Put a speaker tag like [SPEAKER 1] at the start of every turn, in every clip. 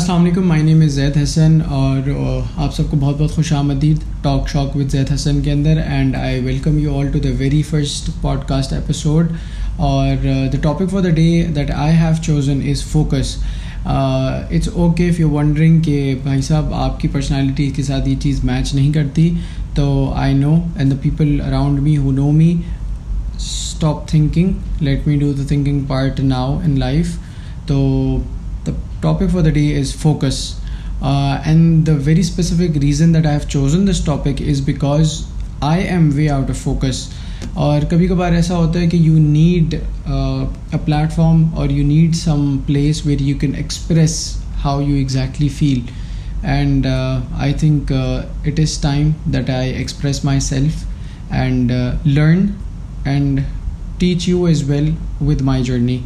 [SPEAKER 1] السلام علیکم مائی نیم از زید حسن اور uh, آپ سب کو بہت بہت خوش آمدید talk shock with Zaid Hassan کے اندر and I welcome you all to the very first podcast episode اور the topic for the day that I have chosen is focus it's okay if you wondering کہ بھائی صاحب، آپ کی personality کے ساتھ یہ چیز میچ نہیں کرتی، تو I know and the people around me who know me stop thinking let me do the thinking part now in life تو topic for the day is focus. Uh, and the very specific reason that I have chosen this topic is because I am way out of focus. اور کبھی کبھار ایسا ہوتا ہے کہ you need a platform اور you need some place where you can express how you exactly feel and I think it is time that I express myself and learn and teach you as well with my journey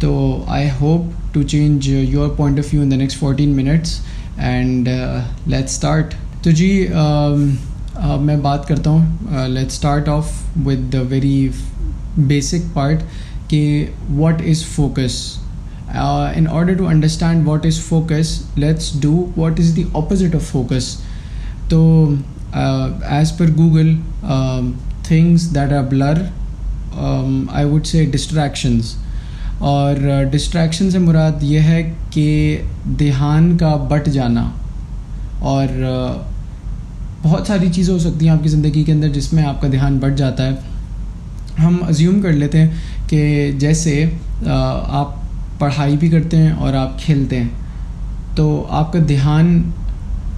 [SPEAKER 1] تو I hope to change your point of view in the next fourteen minutes and let start تو جی میں بات کرتا ہوں۔ Let start off with the very basic part کہ what is focus in order to understand what is focus let's do what is the opposite of focus تو as per Google things that are blur I would say distractions اور distraction سے مراد یہ ہے کہ دھیان کا بٹ جانا اور بہت ساری چیزیں ہو سکتی ہیں آپ کی زندگی کے اندر جس میں آپ کا دھیان بٹ جاتا ہے۔ ہم ازیوم کر لیتے ہیں کہ جیسے آپ پڑھائی بھی کرتے ہیں اور آپ کھیلتے ہیں۔ تو آپ کا دھیان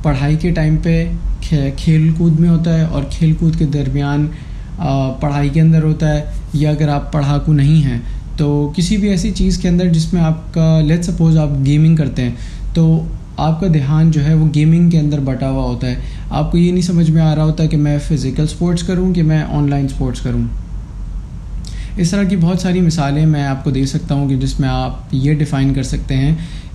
[SPEAKER 1] پڑھائی کے ٹائم پہ کھیل کود میں ہوتا ہے اور کھیل کود کے درمیان پڑھائی کے اندر ہوتا ہے یا اگر آپ پڑھاکو نہیں ہیں تو کسی بھی ایسی چیز کے اندر جس میں آپ کا لیٹ سپوز آپ گیمنگ کرتے ہیں، تو آپ کا دھیان جو ہے وہ گیمنگ کے اندر بٹا ہوا ہوتا ہے۔ آپ کو یہ نہیں سمجھ میں آ رہا ہوتا کہ میں فزیکل اسپورٹس کروں کہ میں آن لائن اسپورٹس کروں۔ اس طرح کی بہت ساری مثالیں میں آپ کو دے سکتا ہوں کہ جس میں آپ یہ ڈیفائن کر سکتے ہیں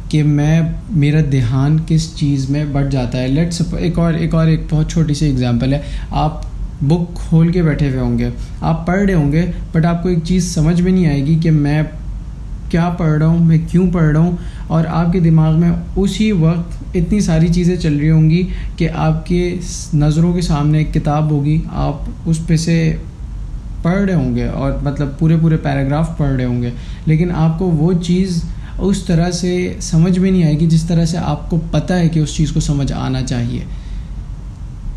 [SPEAKER 1] کہ میں، میرا دھیان کس چیز میں بٹ جاتا ہے۔ لیٹ سپ ایک اور ایک اور ایک بہت چھوٹی سی اگزامپل ہے۔ آپ بک کھول کے بیٹھے ہوئے ہوں گے۔ آپ پڑھ رہے ہوں گے بٹ آپ کو ایک چیز سمجھ میں نہیں آئے گی کہ میں کیا پڑھ رہا ہوں، میں کیوں پڑھ رہا ہوں، اور آپ کے دماغ میں اسی وقت اتنی ساری چیزیں چل رہی ہوں گی کہ آپ کے نظروں کے سامنے ایک کتاب ہوگی، آپ اس پہ سے پڑھ رہے ہوں گے، اور مطلب پورے پورے پیراگراف پڑھ رہے ہوں گے۔ لیکن آپ کو وہ چیز اس طرح سے سمجھ میں نہیں آئے گی جس طرح سے آپ کو پتہ ہے کہ اس چیز کو سمجھ آنا چاہیے۔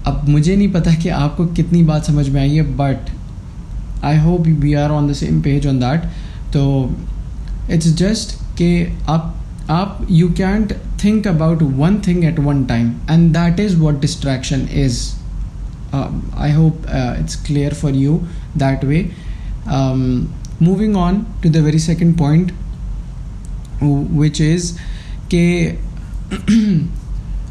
[SPEAKER 1] اب مجھے نہیں پتہ کہ آپ کو کتنی بات سمجھ میں آئی ہے but I hope we are on the same page on that تو اٹس جسٹ کہ آپ آپ you can't think about one thing at one time and that is what distraction is I hope it's clear for you that way moving on to the very second point which is کہ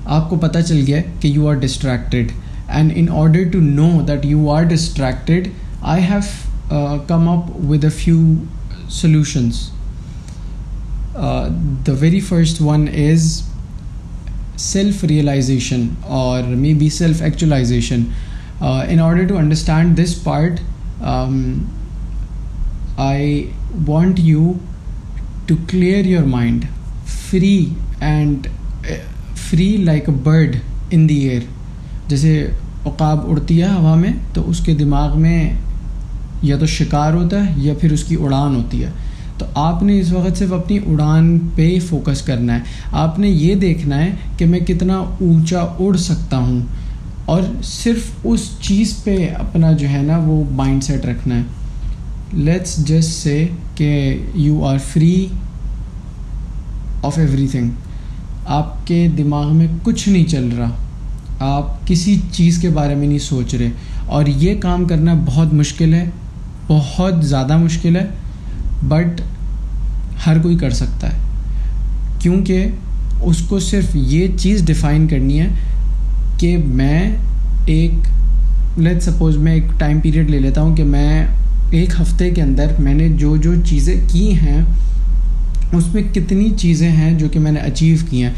[SPEAKER 1] آپ کو پتہ چل گیا کہ you are distracted and in order to know that you are distracted I have come up with a few solutions the very first one is self realization اور maybe self actualization in order to understand this part I want you to clear your mind free and free like a bird in the air جیسے عقاب اڑتی ہے ہوا میں، تو اس کے دماغ میں یا تو شکار ہوتا ہے یا پھر اس کی اڑان ہوتی ہے۔ تو آپ نے اس وقت صرف اپنی اڑان پہ ہی فوکس کرنا ہے۔ آپ نے یہ دیکھنا ہے کہ میں کتنا اونچا اڑ سکتا ہوں۔ اور صرف اس چیز پہ اپنا جو ہے نا وہ مائنڈ سیٹ رکھنا ہے۔ Let's just say that you are free of everything آپ کے دماغ میں کچھ نہیں چل رہا۔ آپ کسی چیز کے بارے میں نہیں سوچ رہے۔ اور یہ کام کرنا بہت مشکل ہے، بہت زیادہ مشکل ہے، بٹ ہر کوئی کر سکتا ہے۔ کیونکہ اس کو صرف یہ چیز ڈیفائن کرنی ہے کہ میں ایک لیٹ سپوز میں ایک ٹائم پیریڈ لے لیتا ہوں کہ میں ایک ہفتے کے اندر میں نے جو جو چیزیں کی ہیں اس میں کتنی چیزیں ہیں جو کہ میں نے اچیو کی ہیں۔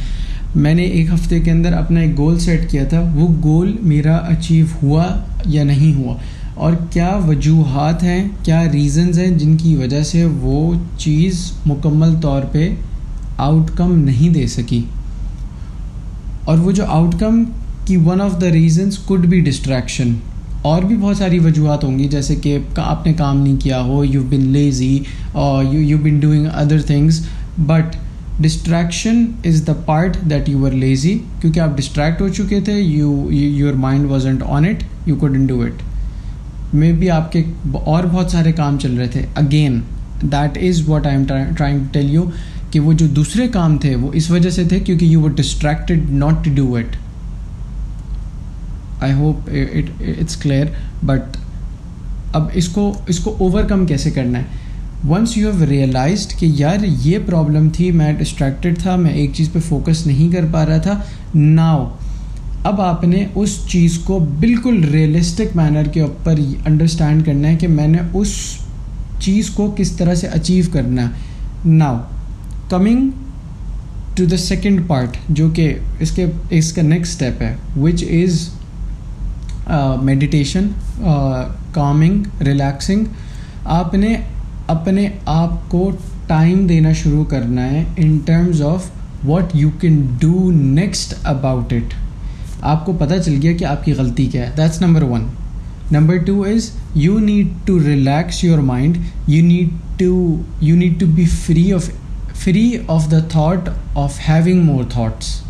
[SPEAKER 1] میں نے ایک ہفتے کے اندر اپنا ایک گول سیٹ کیا تھا، وہ گول میرا اچیو ہوا یا نہیں ہوا۔ اور کیا وجوہات ہیں، کیا ریزنز ہیں جن کی وجہ سے وہ چیز مکمل طور پہ آؤٹ کم نہیں دے سکی؟ اور وہ جو آؤٹ کم کی one of the reasons could be distraction اور بھی بہت ساری وجوہات ہوں گی، جیسے کہ آپ نے کام نہیں کیا ہو یو بن لیزی اور you you been doing other things but distraction is the part that you are lazy کیونکہ آپ ڈسٹریکٹ ہو چکے تھے you your mind was on it you couldn't do it maybe آپ کے اور بہت سارے کام چل رہے تھے۔ Again that is what I am trying tell you کہ وہ جو دوسرے کام تھے وہ اس وجہ سے تھے کیونکہ you were distracted not to do it I hope it's clear but اب اس کو اس کو اوور کم کیسے کرنا ہے؟ ونس یو ہیو ریئلائزڈ کہ یار یہ پرابلم تھی، میں ڈسٹریکٹیڈ تھا، میں ایک چیز پہ فوکس نہیں کر پا رہا تھا ناؤ اب آپ نے اس چیز کو بالکل ریئلسٹک مینر کے اوپر انڈرسٹینڈ کرنا ہے کہ میں نے اس چیز کو کس طرح سے اچیو کرنا ہے۔ Now coming to the second part جو کہ اس کے، اس کا نیکسٹ اسٹیپ ہے which is meditation coming relaxing آپ نے اپنے آپ کو ٹائم دینا شروع کرنا ہے in terms of what you can do next about it آپ کو پتہ چل گیا کہ آپ کی غلطی کیا ہے. That's number one number two is you need to relax your mind you need to you need to be free of free of the thought of having more thoughts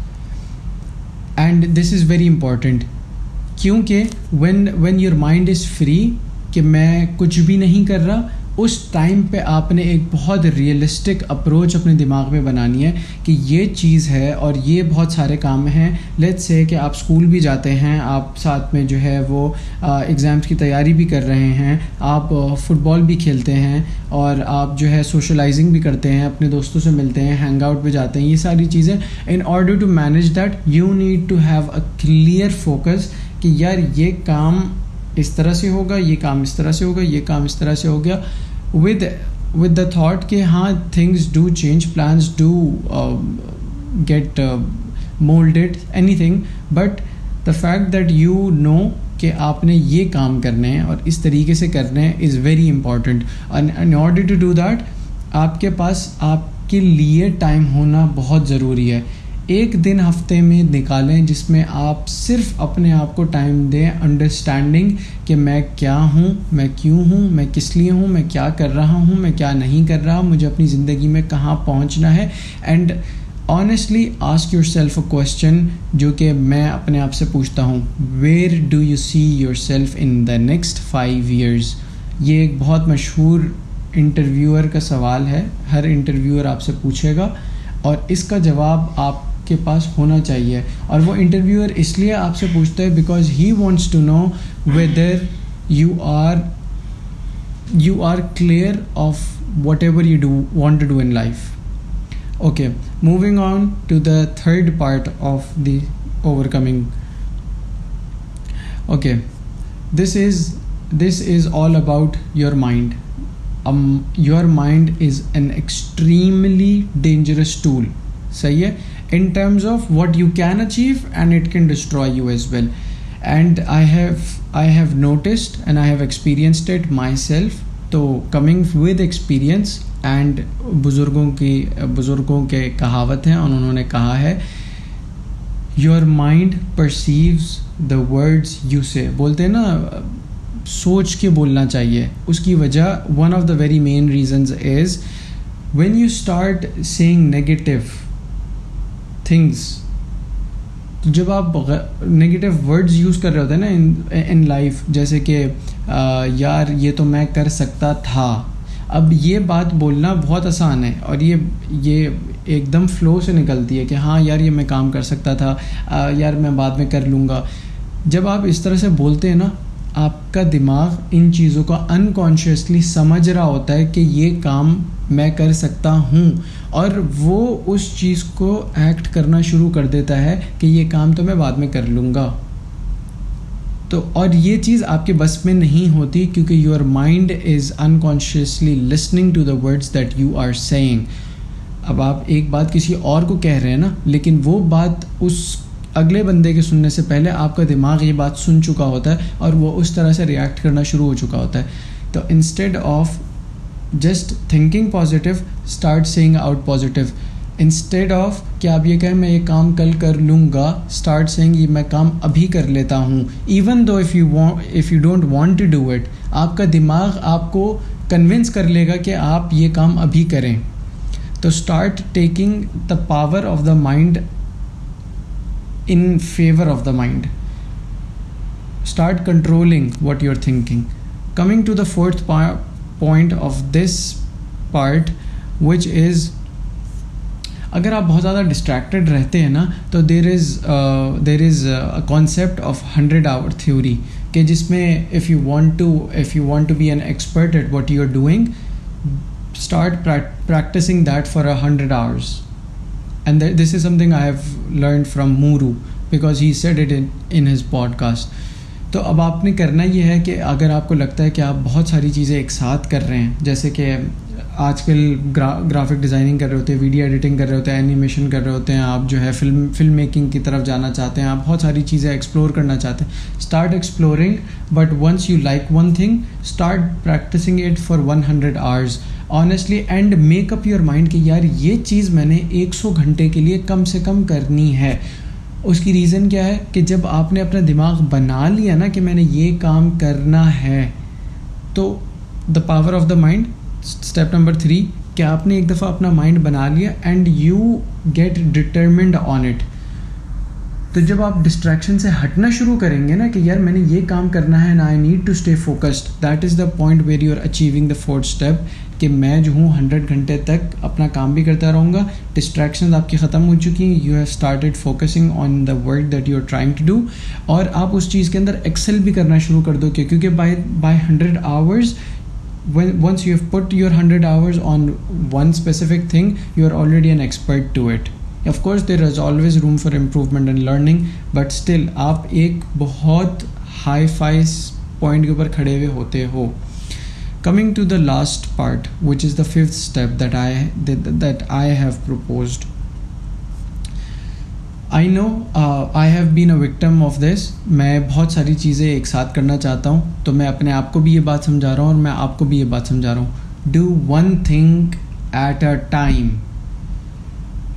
[SPEAKER 1] and this is very important کیونکہ when when your mind is free کہ میں کچھ بھی نہیں کر رہا، اس time پہ آپ نے ایک بہت ریئلسٹک اپروچ اپنے دماغ میں بنانی ہے کہ یہ چیز ہے اور یہ بہت سارے کام ہیں۔ لیٹ سے کہ آپ اسکول بھی جاتے ہیں، آپ ساتھ میں جو ہے وہ ایگزامس کی تیاری بھی کر رہے ہیں، آپ فٹ بال بھی کھیلتے ہیں اور آپ جو ہے سوشلائزنگ بھی کرتے ہیں، اپنے دوستوں سے ملتے ہیں ہینگ آؤٹ پہ جاتے ہیں، یہ ساری چیزیں۔ In order to manage that you need to have a clear focus کہ یار یہ کام اس طرح سے ہوگا، یہ کام اس طرح سے ہوگا، یہ کام اس طرح سے ہو گیا۔ ود ود دا تھاٹ کہ ہاں things do change plans do get moulded anything but the fact that you know کہ آپ نے یہ کام کرنے ہیں اور اس طریقے سے کرنے ہیں is very important in order to do that آپ کے پاس آپ کے لیے ٹائم ہونا بہت ضروری ہے۔ ایک دن ہفتے میں نکالیں جس میں آپ صرف اپنے آپ کو ٹائم دیں انڈرسٹینڈنگ کہ میں کیا ہوں، میں کیوں ہوں، میں کس لیے ہوں، میں کیا کر رہا ہوں، میں کیا نہیں کر رہا، مجھے اپنی زندگی میں کہاں پہنچنا ہے؟ And honestly ask yourself a question جو کہ میں اپنے آپ سے پوچھتا ہوں where do you see yourself in the next five years یہ ایک بہت مشہور انٹرویور کا سوال ہے، ہر انٹرویور آپ سے پوچھے گا اور اس کا جواب آپ کے پاس ہونا چاہیے۔ اور وہ انٹرویور اس لیے آپ سے پوچھتا ہے because he wants to know whether you are you are clear of whatever you do want to do in life okay moving on to the third part of the overcoming okay this is this is all about your mind your mind is an extremely dangerous tool صحیح ہے؟ In terms of what you can achieve and it can destroy you as well and I have I have noticed and I have experienced it myself تو coming with experience and بزرگوں کی، بزرگوں کے کہاوت ہیں اور انہوں نے کہا ہے your mind perceives the words you سے بولتے ہیں نا، سوچ کے بولنا چاہیے. اس کی وجہ one of the very main reasons is when you start saying negative things جب آپ نگیٹو ورڈز یوز کر رہے ہوتے ہیں نا ان لائف جیسے کہ یار، یہ تو میں کر سکتا تھا۔ اب یہ بات بولنا بہت آسان ہے اور یہ یہ ایک دم فلو سے نکلتی ہے کہ ہاں یار، یہ میں کام کر سکتا تھا۔ یار، میں بعد میں کر لوں گا۔ جب آپ اس طرح سے بولتے ہیں نا آپ کا دماغ ان چیزوں کو انکانشیسلی سمجھ رہا ہوتا ہے کہ یہ کام میں کر سکتا ہوں اور وہ اس چیز کو ایکٹ کرنا شروع کر دیتا ہے کہ یہ کام تو میں بعد میں کر لوں گا۔ تو اور یہ چیز آپ کے بس میں نہیں ہوتی کیونکہ your mind is unconsciously listening to the words that you are saying اب آپ ایک بات کسی اور کو کہہ رہے ہیں نا، لیکن وہ بات اس اگلے بندے کے سننے سے پہلے آپ کا دماغ یہ بات سن چکا ہوتا ہے اور وہ اس طرح سے ریئیکٹ کرنا شروع ہو چکا ہوتا ہے۔ تو instead of just thinking positive start saying out positive instead of کہ آپ یہ کہیں میں یہ کام کل کر لوں گا اسٹارٹ سینگ یہ میں کام ابھی کر لیتا ہوں۔ Even though if you if you don't want to do it آپ کا دماغ آپ کو کنونس کر لے گا کہ آپ یہ کام ابھی کریں۔ تو start taking the power of the mind in favour of the mind start controlling what you are thinking coming to the fourth point of this part which is اگر آپ بہت زیادہ ڈسٹریکٹیڈ رہتے ہیں نا، تو there is there is concept of hundred hour theory کہ جس میں if you want to if you want to be an expert at what you are doing start practising that for a hundred hours and this is something I have learn from Moro because he said it in his podcast تو اب آپ نے کرنا یہ ہے کہ اگر آپ کو لگتا ہے کہ آپ بہت ساری چیزیں ایک ساتھ کر رہے ہیں، جیسے کہ آج کل گرافک ڈیزائننگ کر رہے ہوتے ہیں، ویڈیو ایڈیٹنگ کر رہے ہوتے ہیں، اینیمیشن کر رہے ہوتے ہیں، آپ جو ہے فلم فلم میکنگ کی طرف جانا چاہتے ہیں، آپ بہت ساری چیزیں ایکسپلور کرنا چاہتے ہیں۔ Start exploring but once you like one thing start practising it for one hundred hours honestly and make up your mind کہ یار یہ چیز میں نے ایک سو گھنٹے کے لیے کم سے کم کرنی ہے۔ اس کی ریزن کیا ہے کہ جب آپ نے اپنا دماغ بنا لیا نا کہ میں نے یہ کام کرنا ہے، تو the power of the mind step number three کہ آپ نے ایک دفعہ اپنا مائنڈ بنا لیا and you get determined on it تو جب آپ ڈسٹریکشن سے ہٹنا شروع کریں گے نا کہ یار میں نے یہ کام کرنا ہے نا I need to stay focused that is the point very you are achieving the fourth step کہ میں جو ہوں ہنڈریڈ گھنٹے تک اپنا کام بھی کرتا رہوں گا ڈسٹریکشن آپ کی ختم ہو چکی ہیں you have started focusing on the work that you are trying to do اور آپ اس چیز کے اندر ایکسل بھی کرنا شروع کر دو کہ کیونکہ by by hundred hours once you have put your 100 hours on one specific thing you are already an expert to it. Of course there is always room for improvement and learning but still آپ ایک بہت high فائز point کے اوپر کھڑے ہوئے ہوتے ہو۔ Coming to the last part which is the fifth step that I that I have proposed I know I have been a victim of this میں بہت ساری چیزیں ایک ساتھ کرنا چاہتا ہوں، تو میں اپنے آپ کو بھی یہ بات سمجھا رہا ہوں اور میں آپ کو بھی یہ بات سمجھا رہا ہوں۔ Do one thing at a time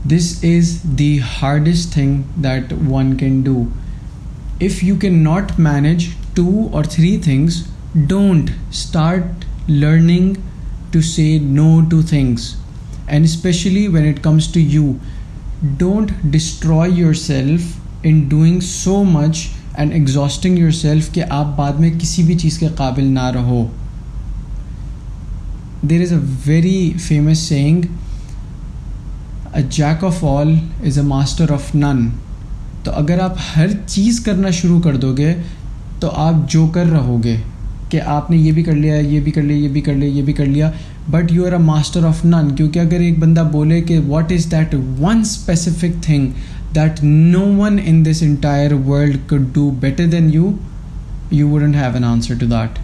[SPEAKER 1] this is the hardest thing that one can do if you can not manage two or three things don't start learning to say no to things and especially when it comes to you don't destroy yourself in doing so much and exhausting yourself کہ آپ بعد میں کسی بھی چیز کے قابل نہ رہو. There is a very famous saying a jack of all is a master of none تو اگر آپ ہر چیز کرنا شروع کر دو گے، تو آپ جو کر رہو گے۔ کہ آپ نے یہ بھی کر لیا، یہ بھی کر لیا، یہ بھی کر لیا، یہ بھی کر لیا but you are a master of none کیونکہ اگر ایک بندہ بولے کہ what is that one specific thing that no one in this entire world could do better than you you wouldn't have an answer to that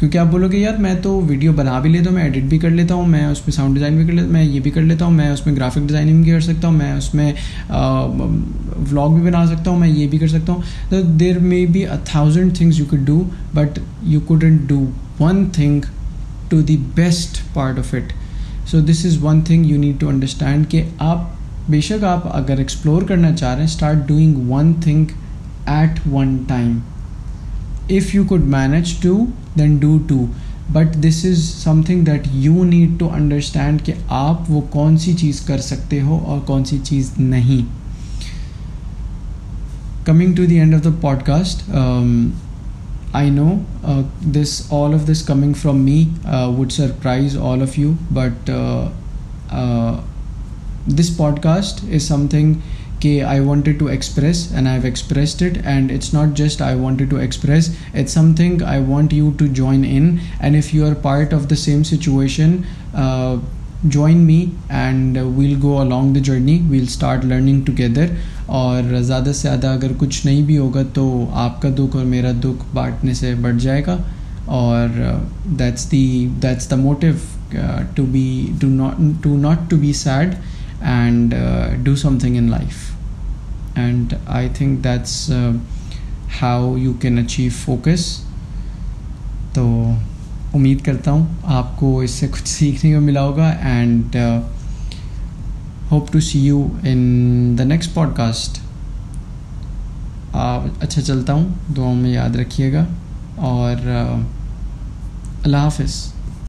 [SPEAKER 1] کیونکہ آپ بولو گے یار میں تو ویڈیو بنا بھی لیتا ہوں، میں ایڈٹ بھی کر لیتا ہوں، میں اس میں ساؤنڈ ڈیزائن بھی کر لیتا ہوں، میں یہ بھی کر لیتا ہوں، میں اس میں گرافک ڈیزائننگ بھی کر سکتا ہوں، میں اس میں ولاگ بھی بنا سکتا ہوں، میں یہ بھی کر سکتا ہوں۔ تو there may be a thousand things you could do but you couldn't do one thing to the best part of it so this is one thing you need to understand کہ آپ بے شک آپ اگر ایکسپلور کرنا چاہ رہے ہیں start doing one thing at one time if you could manage to then do two but this is something that you need to understand کہ آپ وہ کون سی چیز کر سکتے ہو اور کون سی چیز نہیں coming to the end of the podcast I know this all of this coming from me would surprise all of you but this podcast is something کہ I wanted to express and I have expressed it and it's not just I wanted to express it's something I want you to join in and if you are part of the same situation join me and we'll go along the journey we'll start learning together اور زیادہ سے زیادہ اگر کچھ نہیں بھی ہوگا تو آپ کا دکھ اور میرا دکھ بانٹنے سے بڑھ جائے گا. اور that's the that's the motive to be to not to not to be sad and do something in life and I think that's how you can achieve focus تو امید کرتا ہوں آپ کو اس سے کچھ سیکھنے کو ملا ہوگا. And hope to see you in the next podcast اچھا چلتا ہوں. دعاؤں میں یاد رکھیے گا. اور اللہ حافظ.